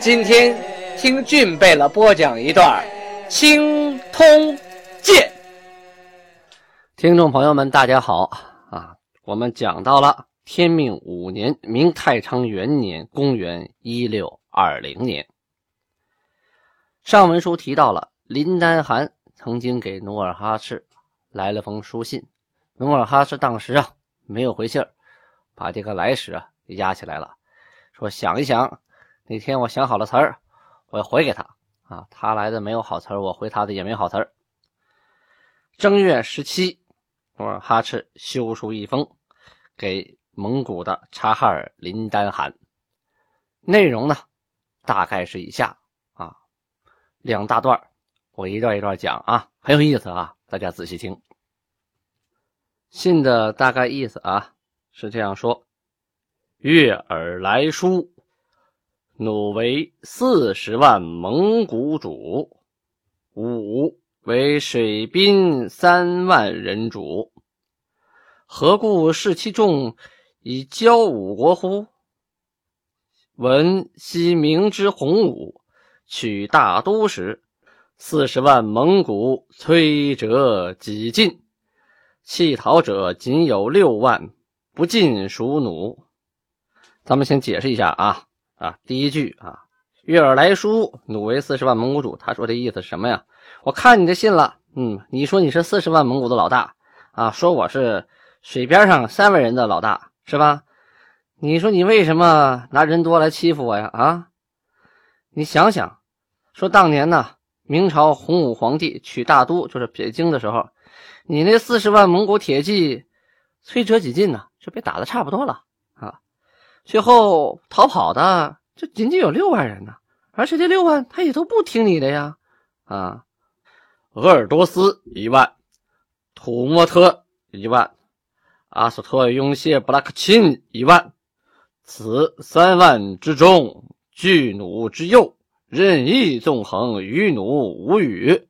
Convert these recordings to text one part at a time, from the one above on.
今天听俊贝勒播讲一段《青通剑》。听众朋友们，大家好啊！我们讲到了天命五年，明太昌元年，公元一六二零年。上文书提到了林丹汗曾经给努尔哈赤来了封书信，努尔哈赤当时啊没有回信把这个来使啊给压起来了，说想一想。那天我想好了词儿，我要回给他啊。他来的没有好词儿，我回他的也没好词儿。正月十七，努尔哈赤修书一封给蒙古的察哈尔林丹汗，内容呢大概是以下啊，两大段我一段一段讲啊，很有意思啊，大家仔细听。信的大概意思啊是这样说：悦尔来书。弩为四十万蒙古主，武为水兵三万人主。何故视其众以骄武国乎？闻昔明之洪武取大都时，四十万蒙古摧折几尽，弃逃者仅有六万，不尽属弩。咱们先解释一下啊。啊，第一句啊，悦尔来书，弩为四十万蒙古主。他说的意思是什么呀？我看你的信了，嗯，你说你是四十万蒙古的老大啊，说我是水边上三万人的老大，是吧？你说你为什么拿人多来欺负我呀？啊，你想想，说当年呢，明朝洪武皇帝取大都，就是北京的时候，你那四十万蒙古铁骑摧折几尽呢？就被打的差不多了啊。最后逃跑的就仅仅有六万人呢，而且这六万他也都不听你的呀！啊，鄂尔多斯一万，土默特一万，阿索特雍谢布拉克钦一万，此三万之中，巨弩之右，任意纵横，与弩无语。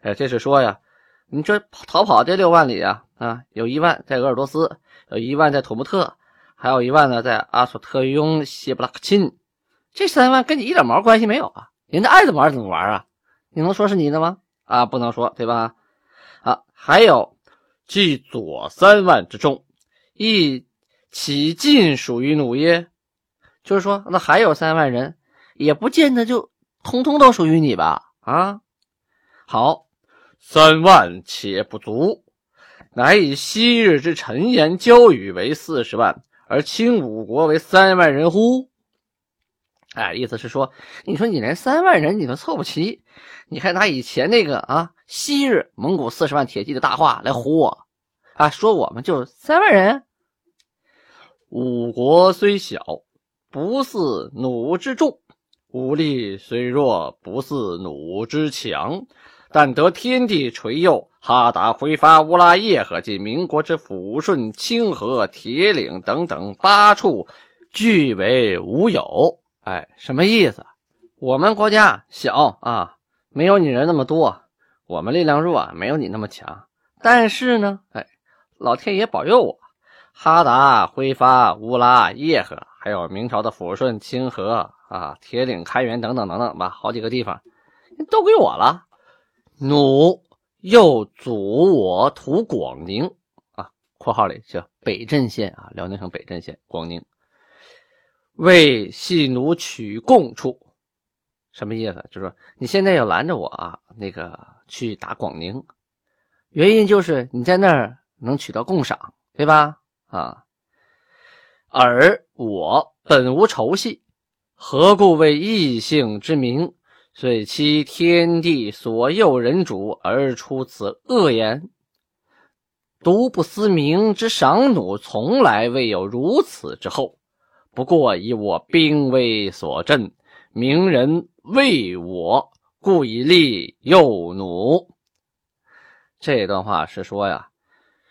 哎，这是说呀，你说逃跑这六万里啊，啊，有一万在鄂尔多斯，有一万在土默特。还有一万呢，在阿索特雍谢布拉克钦，这三万跟你一点毛关系没有啊！人家爱怎么玩怎么玩啊！你能说是你的吗？啊，不能说，对吧？啊，还有，即左三万之众，亦岂尽属于努耶？就是说，那还有三万人，也不见得就通通都属于你吧？啊，好，三万且不足，乃以昔日之陈言交语为四十万。而清五国为三万人乎？哎，意思是说，你说你连三万人你都凑不齐，你还拿以前那个啊，昔日蒙古四十万铁骑的大话来唬我啊？说我们就三万人。五国虽小，不似弩之重；武力虽弱，不似弩之强。但得天地垂佑，哈达、挥发、乌拉叶和及民国之抚顺、清河、铁岭等等八处，俱为无有。哎，什么意思？我们国家小啊，没有你人那么多，我们力量弱，没有你那么强。但是呢，哎，老天爷保佑我，哈达、挥发、乌拉、叶赫，还有明朝的抚顺、清河啊、铁岭、开原等等等等吧，好几个地方都归我了。弩又阻我图广宁啊（括号里叫北镇县啊，辽宁省北镇县广宁），为系弩取贡处，什么意思？就是说你现在要拦着我啊，那个去打广宁，原因就是你在那儿能取到贡赏，对吧？啊，而我本无仇隙，何故为异姓之名？遂欺天地所佑人主而出此恶言，独不思明之赏弩，从来未有如此之厚。不过以我兵威所震，明人为我，故以利诱弩。这段话是说呀，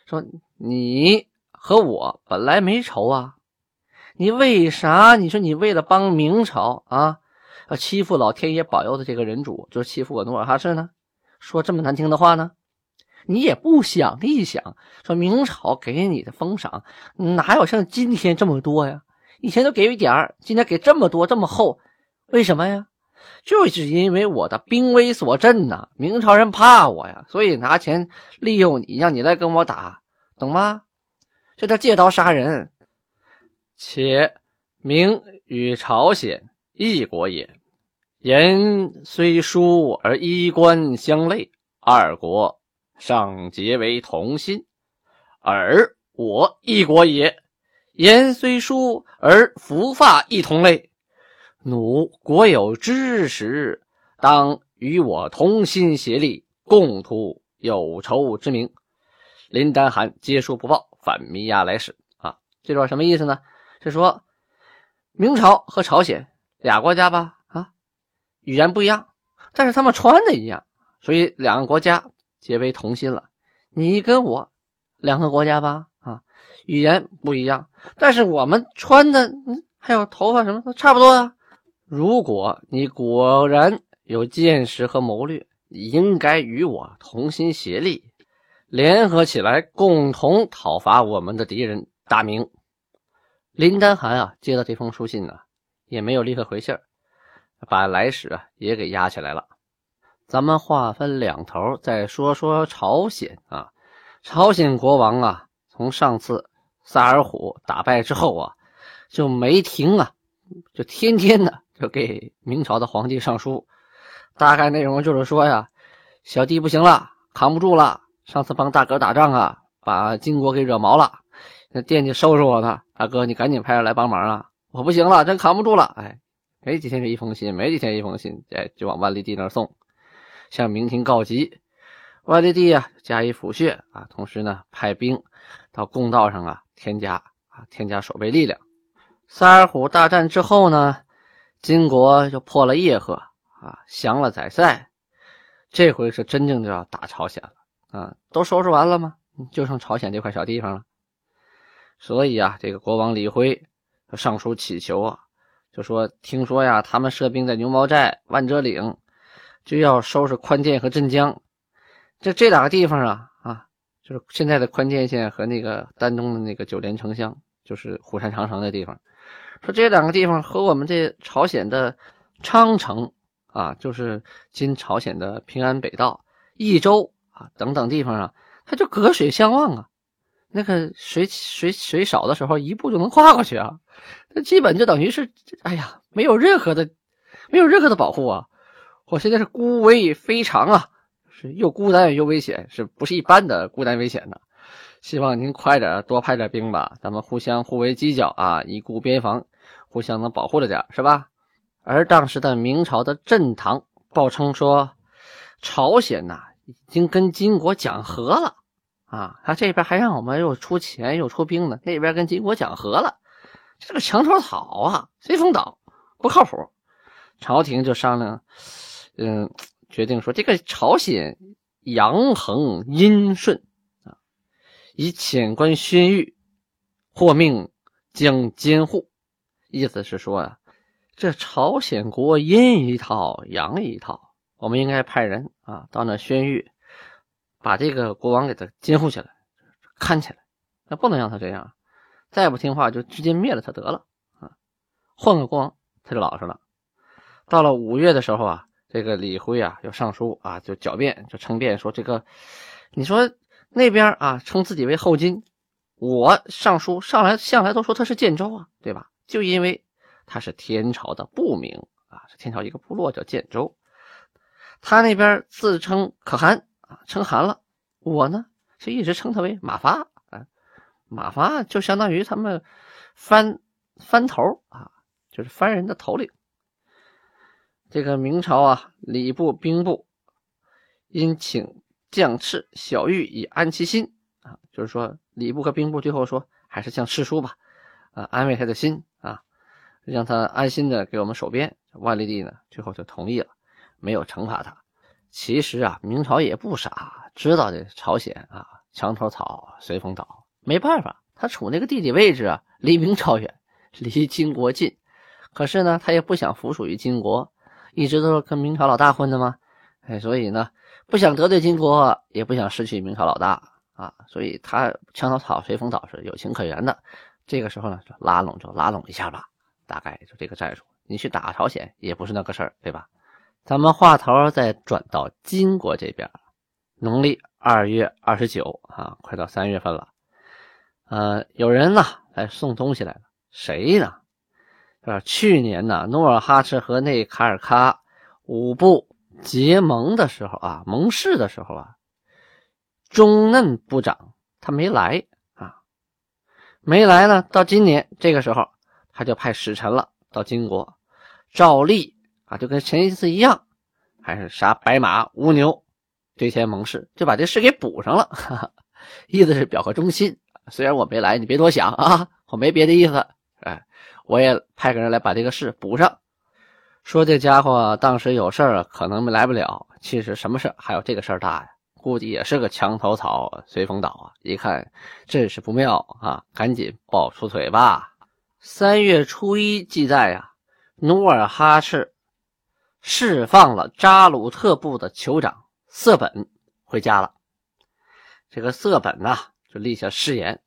说你和我本来没仇啊，你为啥？你说你为了帮明朝啊，欺负老天爷保佑的这个人主，就是欺负我努尔哈赤呢？说这么难听的话呢？你也不想一想，说明朝给你的封赏哪有像今天这么多呀？以前都给一点，今天给这么多这么厚，为什么呀？就是因为我的兵威所震呐，明朝人怕我呀，所以拿钱利用你，让你来跟我打，懂吗？这叫借刀杀人。且明与朝鲜一国也，言虽疏而衣冠相类，二国尚结为同心；而我一国也，言虽疏而服发亦同类。奴国有知识，当与我同心协力，共图有仇之名。林丹汗接书不报，反弥亚来使。啊，这段什么意思呢？是说明朝和朝鲜俩国家吧？语言不一样，但是他们穿的一样，所以两个国家结为同心了。你跟我两个国家吧？啊，语言不一样，但是我们穿的，还有头发什么都差不多啊。如果你果然有见识和谋略，应该与我同心协力，联合起来，共同讨伐我们的敌人大明。林丹汗啊，接到这封书信呢，也没有立刻回信把来使啊也给押起来了。咱们话分两头再说说朝鲜啊。朝鲜国王啊，从上次萨尔虎打败之后啊，就没停啊，就天天的。就给明朝的皇帝上书，大概内容就是说呀，小弟不行了，扛不住了。上次帮大哥打仗啊，把金国给惹毛了，那惦记收拾我呢。大哥，你赶紧派人来帮忙啊！我不行了，真扛不住了。哎，没几天这一封信，没几天一封信，哎，就往万历帝那儿送，向明廷告急。万历帝啊，加以抚恤啊，同时呢，派兵到公道上啊，添加啊，添加守备力量。萨尔浒大战之后呢？金国就破了叶赫啊，降了宰塞，这回是真正就要打朝鲜了啊！都收拾完了吗？就剩朝鲜这块小地方了。所以啊，这个国王李辉上书乞求啊，就说听说呀，他们设兵在牛毛寨、万哲岭，就要收拾宽甸和镇江。这这两个地方啊啊，就是现在的宽甸县和那个丹东的那个九连城乡，就是虎山长城的地方。说这两个地方和我们这朝鲜的昌城啊，就是今朝鲜的平安北道、益州啊等等地方啊，它就隔水相望啊。那个水水水少的时候，一步就能跨过去啊。那基本就等于是，哎呀，没有任何的，没有任何的保护啊。我现在是孤危非常啊，是又孤单又危险，是不是一般的孤单危险呢？希望您快点多派点兵吧，咱们互相互为犄角啊，以固边防，互相能保护着点，是吧？而当时的明朝的镇堂报称说，朝鲜呐已经跟金国讲和了啊，他这边还让我们又出钱又出兵呢，那边跟金国讲和了，这个墙头草啊，随风倒，不靠谱。朝廷就商量，嗯，决定说这个朝鲜阳衡阴顺啊。以遣官宣谕，或命将监护。意思是说啊，这朝鲜国阴一套，阳一套，我们应该派人啊到那宣谕，把这个国王给他监护起来，看起来。那不能让他这样，再不听话就直接灭了他得了啊！换个光他就老实了。到了五月的时候啊，这个李辉啊要上书啊，就狡辩，就称辩说这个，你说。那边啊，称自己为后金，我上书上来向来都说他是建州啊，对吧？就因为他是天朝的部名啊，是天朝一个部落叫建州。他那边自称可汗啊，称汗了。我呢，是一直称他为马发，马发就相当于他们翻翻头啊，就是翻人的头领。这个明朝啊，礼部兵部因请。将赤小玉以安其心啊，就是说礼部和兵部最后说还是向赤书吧，啊，安慰他的心啊，让他安心的给我们守边。万历帝呢，最后就同意了，没有惩罚他。其实啊，明朝也不傻，知道这朝鲜啊，墙头草随风倒，没办法，他处那个地理位置啊，离明朝远，离金国近。可是呢，他也不想服属于金国，一直都是跟明朝老大混的嘛。哎，所以呢，不想得罪金国，也不想失去明朝老大啊，所以他墙头草随风倒是有情可原的。这个时候呢，就拉拢就拉拢一下吧，大概就这个战术。你去打朝鲜也不是那个事儿，对吧？咱们话头再转到金国这边，农历二月二十九啊，快到三月份了。呃，有人呢来送东西来了，谁呢？是去年呢，努尔哈赤和内卡尔喀五部。结盟的时候啊，盟誓的时候啊，中嫩部长他没来啊，没来呢。到今年这个时候，他就派使臣了到金国，照例啊，就跟前一次一样，还是杀白马乌牛，对前盟誓，就把这事给补上了。哈哈，意思是表个忠心。虽然我没来，你别多想啊，我没别的意思。哎，我也派个人来把这个事补上。说这家伙当时有事儿，可能来不了。其实什么事还有这个事儿大呀？估计也是个墙头草，随风倒啊！一看阵势不妙啊，赶紧抱出腿吧。三月初一记载呀，努尔哈赤释放了扎鲁特部的酋长色本回家了。这个色本呐，就立下誓言。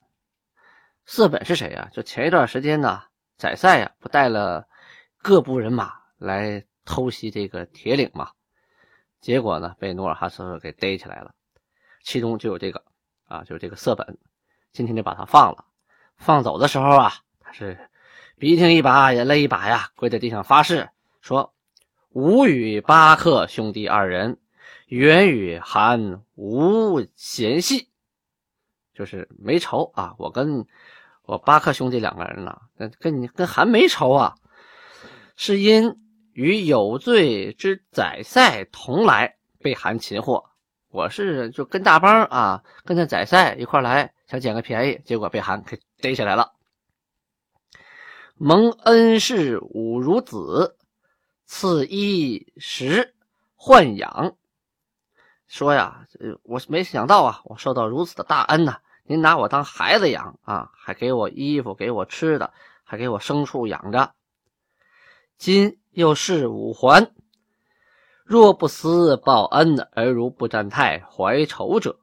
色本是谁呀？就前一段时间呢，宰赛呀，不带了各部人马。来偷袭这个铁岭嘛，结果呢被努尔哈赤给逮起来了，其中就有这个啊，就是这个色本，今天就把他放了。放走的时候啊，他是鼻涕一把眼泪一把呀，跪在地上发誓说：“吾与巴克兄弟二人，原与韩无嫌隙，就是没仇啊。我跟我巴克兄弟两个人呢，跟跟你跟韩没仇啊，是因。”与有罪之宰赛同来，被韩擒获。我是就跟大帮啊，跟着宰赛一块来，想捡个便宜，结果被韩给逮起来了。蒙恩师武孺子，赐衣食豢养。说呀，我没想到啊，我受到如此的大恩呐！您拿我当孩子养啊，还给我衣服，给我吃的，还给我牲畜养着。今。又是五环，若不思报恩而如不占太怀仇者，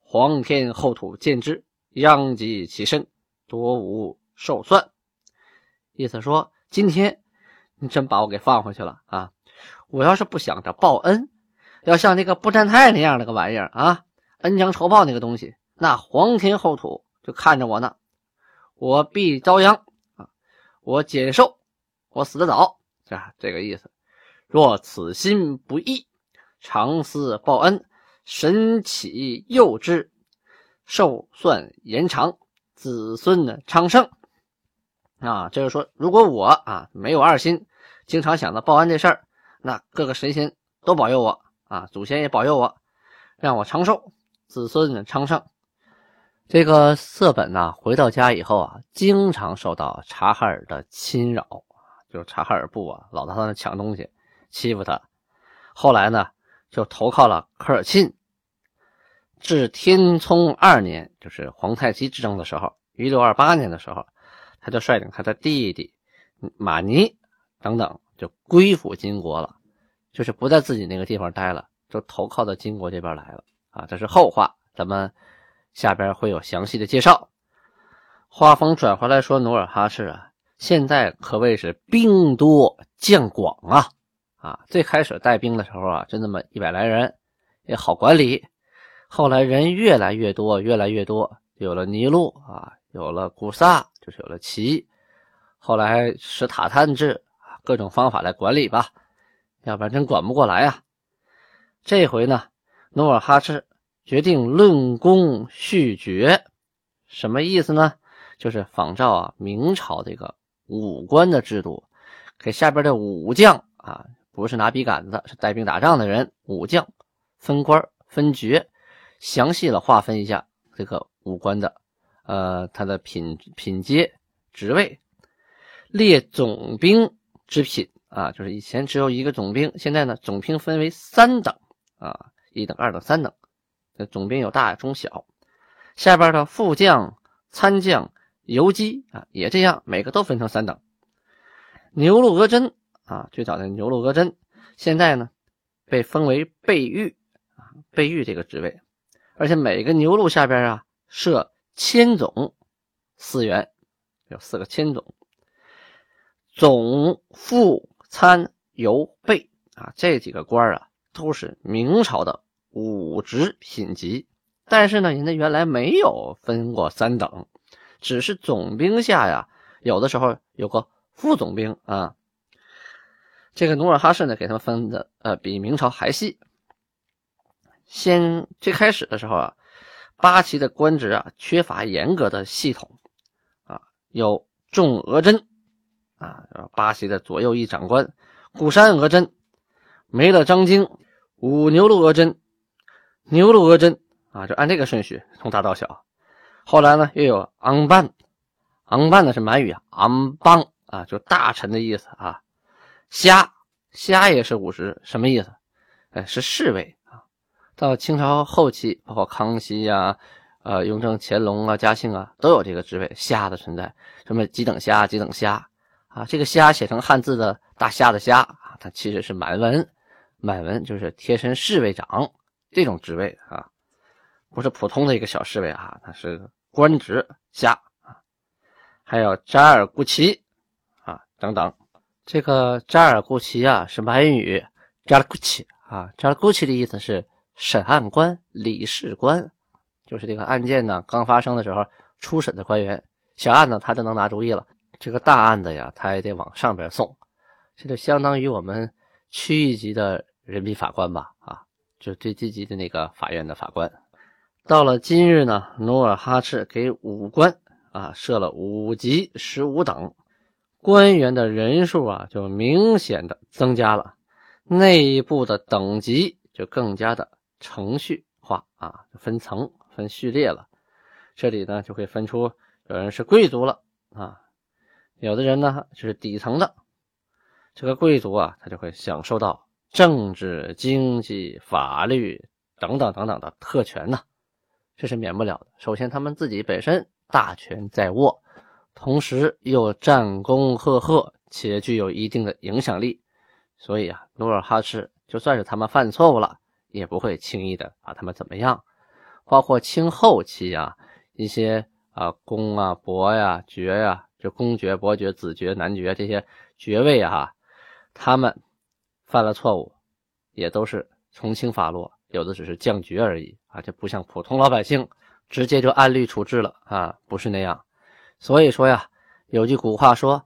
皇天后土见之，殃及其身，多无寿算。意思说，今天你真把我给放回去了啊！我要是不想着报恩，要像那个不占泰那样的个玩意儿啊，恩将仇报那个东西，那皇天后土就看着我呢，我必遭殃啊！我减寿，我死得早。啊，这个意思。若此心不义，常思报恩，神启佑之，寿算延长，子孙呢昌盛。啊，就是说，如果我啊没有二心，经常想着报恩这事儿，那各个神仙都保佑我啊，祖先也保佑我，让我长寿，子孙昌盛。这个色本呢，回到家以后啊，经常受到察哈尔的侵扰。就是察哈尔部啊，老在他那抢东西，欺负他。后来呢，就投靠了科尔沁。至天聪二年，就是皇太极执政的时候，一六二八年的时候，他就率领他的弟弟马尼等等，就归附金国了，就是不在自己那个地方待了，就投靠到金国这边来了。啊，这是后话，咱们下边会有详细的介绍。话锋转回来说，努尔哈赤啊。现在可谓是兵多将广啊！啊，最开始带兵的时候啊，就那么一百来人，也好管理。后来人越来越多，越来越多，有了尼禄啊，有了古萨，就是有了齐。后来使塔探制，各种方法来管理吧，要不然真管不过来啊。这回呢，努尔哈赤决定论功续爵，什么意思呢？就是仿照啊明朝这个。武官的制度，给下边的武将啊，不是拿笔杆子，是带兵打仗的人，武将分官分爵，详细的划分一下这个武官的，呃，他的品品阶职位，列总兵之品啊，就是以前只有一个总兵，现在呢总兵分为三等啊，一等、二等、三等。这总兵有大中小，下边的副将、参将、游击啊也这样，每个都分成三等。牛鹿额真啊，最早的牛鹿额真，现在呢被封为备御啊，备御这个职位，而且每个牛鹿下边啊设千总四员，有四个千总。总副参游备啊，这几个官啊，都是明朝的武职品级。但是呢，人家原来没有分过三等，只是总兵下呀，有的时候有个副总兵啊。这个努尔哈赤呢，给他们分的呃，比明朝还细。先最开始的时候啊，八旗的官职啊，缺乏严格的系统啊，有重额真。啊，巴西的左右翼长官，古山额真，没了张京，五牛鹿额真，牛鹿额真啊，就按这个顺序从大到小。后来呢，又有昂班，昂班呢是满语昂邦啊，就大臣的意思啊。虾虾也是武职，什么意思？哎，是侍卫啊。到清朝后期，包括康熙呀、呃雍正、乾隆啊、嘉庆啊，都有这个职位虾的存在，什么几等虾、几等虾。啊，这个“虾”写成汉字的大虾的“虾”啊，它其实是满文，满文就是贴身侍卫长这种职位啊，不是普通的一个小侍卫啊，他是官职虾啊。还有扎尔固奇啊等等，这个扎尔固奇啊是满语扎尔固奇啊，扎尔固奇的意思是审案官、理事官，就是这个案件呢刚发生的时候，初审的官员，小案呢他就能拿主意了。这个大案子呀，他也得往上边送，这就相当于我们区域级的人民法官吧？啊，就最低级的那个法院的法官。到了今日呢，努尔哈赤给五官啊设了五级十五等，官员的人数啊就明显的增加了，内部的等级就更加的程序化啊，分层分序列了。这里呢就会分出有人是贵族了啊。有的人呢，就是底层的这个贵族啊，他就会享受到政治、经济、法律等等等等的特权呢，这是免不了的。首先，他们自己本身大权在握，同时又战功赫赫，且具有一定的影响力，所以啊，努尔哈赤就算是他们犯错误了，也不会轻易的把他们怎么样。包括清后期啊，一些啊公啊伯呀爵呀。这公爵、伯爵、子爵、男爵这些爵位啊，他们犯了错误，也都是从轻发落，有的只是降爵而已啊，就不像普通老百姓直接就按律处置了啊，不是那样。所以说呀，有句古话说：“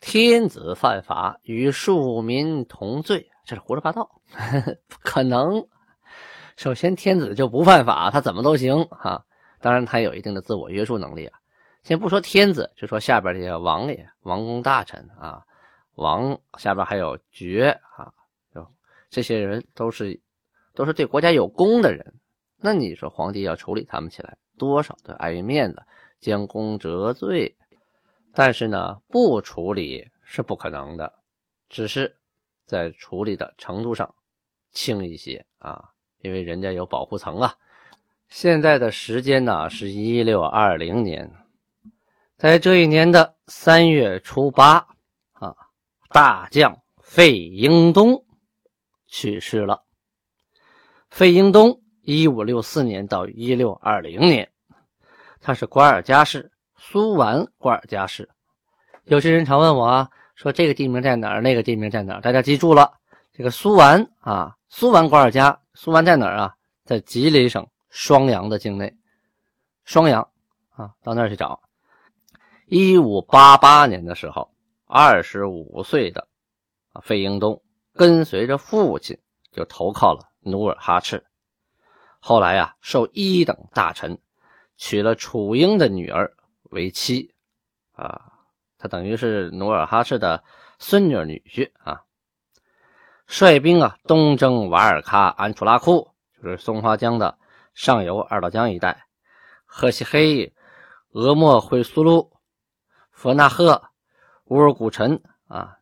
天子犯法与庶民同罪”，这是胡说八道，不可能。首先，天子就不犯法，他怎么都行啊。当然，他有一定的自我约束能力啊。先不说天子，就说下边这些王爷、王公大臣啊，王下边还有爵啊，这些人都是都是对国家有功的人。那你说皇帝要处理他们起来，多少的碍于面子，将功折罪。但是呢，不处理是不可能的，只是在处理的程度上轻一些啊，因为人家有保护层啊。现在的时间呢是一六二零年。在这一年的三月初八，啊，大将费英东去世了。费英东，一五六四年到一六二零年，他是瓜尔佳氏苏完瓜尔佳氏。有些人常问我啊，说这个地名在哪儿？那个地名在哪儿？大家记住了，这个苏完啊，苏完瓜尔佳，苏完在哪儿啊？在吉林省双阳的境内，双阳啊，到那儿去找。一五八八年的时候，二十五岁的费英东跟随着父亲就投靠了努尔哈赤。后来呀，受一等大臣，娶了楚英的女儿为妻，啊，他等于是努尔哈赤的孙女女婿啊。率兵啊东征瓦尔喀安楚拉库，就是松花江的上游二道江一带，赫西黑、俄莫会苏鲁。佛纳赫、乌尔古陈啊，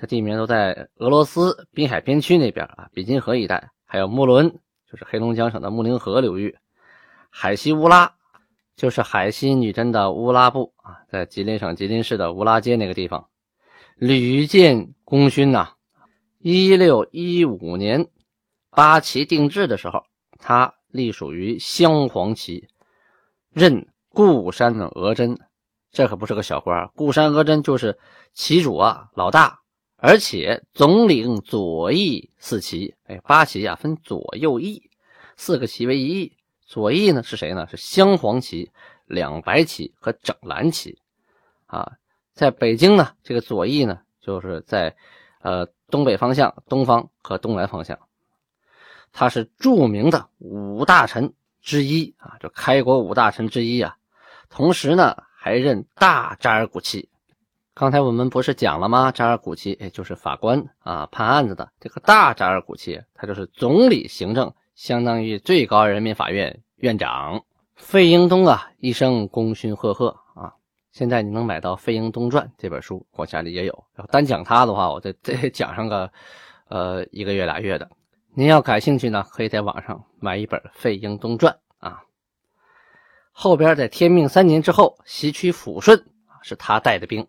这地名都在俄罗斯滨海边区那边啊，比金河一带，还有穆伦，就是黑龙江省的穆宁河流域，海西乌拉，就是海西女真的乌拉部啊，在吉林省吉林市的乌拉街那个地方，屡建功勋呐。一六一五年八旗定制的时候，他隶属于镶黄旗，任固山的额真。这可不是个小官，固山额真就是旗主啊，老大，而且总领左翼四旗。哎，八旗啊，分左右翼，四个旗为一翼。左翼呢是谁呢？是镶黄旗、两白旗和整蓝旗。啊，在北京呢，这个左翼呢，就是在呃东北方向、东方和东南方向。他是著名的五大臣之一啊，就开国五大臣之一啊。同时呢。还任大扎尔古旗，刚才我们不是讲了吗？扎尔古旗，哎，就是法官啊，判案子的。这个大扎尔古旗，他就是总理行政，相当于最高人民法院院长。费英东啊，一生功勋赫赫啊。现在你能买到《费英东传》这本书，我家里也有。要单讲他的话，我得 得讲上个呃一个月俩月的。您要感兴趣呢，可以在网上买一本《费英东传》啊。后边在天命三年之后袭取抚顺，是他带的兵。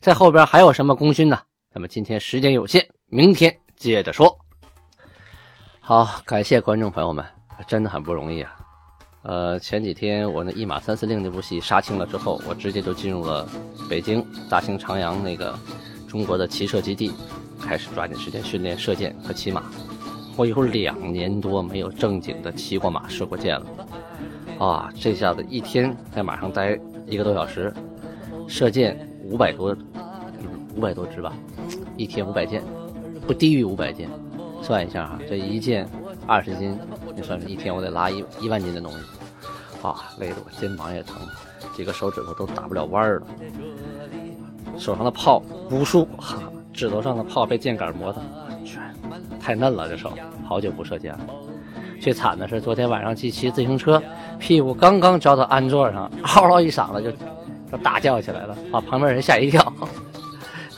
在后边还有什么功勋呢？那么今天时间有限，明天接着说。好，感谢观众朋友们，真的很不容易啊。呃，前几天我那一马三司令那部戏杀青了之后，我直接就进入了北京大兴长阳那个中国的骑射基地，开始抓紧时间训练射箭和骑马。我有两年多没有正经的骑过马、射过箭了。啊，这下子一天在马上待一个多小时，射箭五百多，五百多只吧，一天五百件，不低于五百件。算一下哈，这一件二十斤，你算是一天我得拉一一万斤的东西，啊，累得我肩膀也疼，几个手指头都打不了弯了。手上的泡无数，哈，指头上的泡被箭杆磨的太嫩了，这手好久不射箭了。最惨的是昨天晚上去骑自行车。屁股刚刚着到鞍座上，嗷嗷一嗓子就就大叫起来了，把旁边人吓一跳。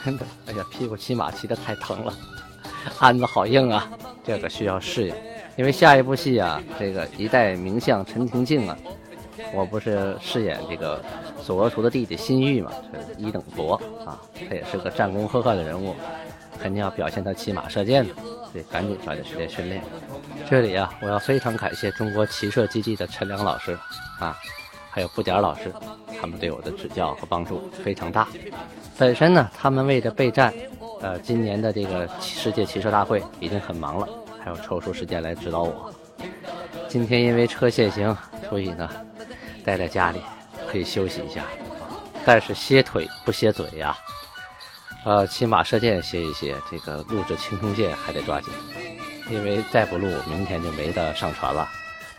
真的，哎呀，屁股骑马骑的太疼了，鞍子好硬啊，这个需要适应。因为下一部戏啊，这个一代名相陈廷敬啊，我不是饰演这个索额图的弟弟辛玉嘛，是一等伯啊，他也是个战功赫赫的人物，肯定要表现他骑马射箭的，所以赶紧抓紧时间训练。这里啊，我要非常感谢中国骑射基地的陈良老师啊，还有布点老师，他们对我的指教和帮助非常大。本身呢，他们为了备战，呃，今年的这个世界骑射大会已经很忙了，还要抽出时间来指导我。今天因为车限行，所以呢，待在家里可以休息一下，但是歇腿不歇嘴呀。呃，骑马射箭歇一歇，这个录制青铜剑还得抓紧。因为再不录，明天就没得上传了。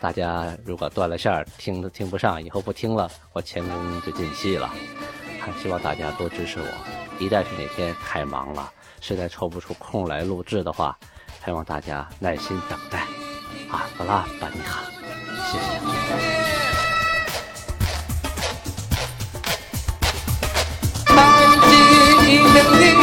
大家如果断了线，听都听不上，以后不听了，我前功就尽弃了。还希望大家多支持我。一旦是哪天太忙了，实在抽不出空来录制的话，还望大家耐心等待。啊，巴拉巴尼哈，谢谢。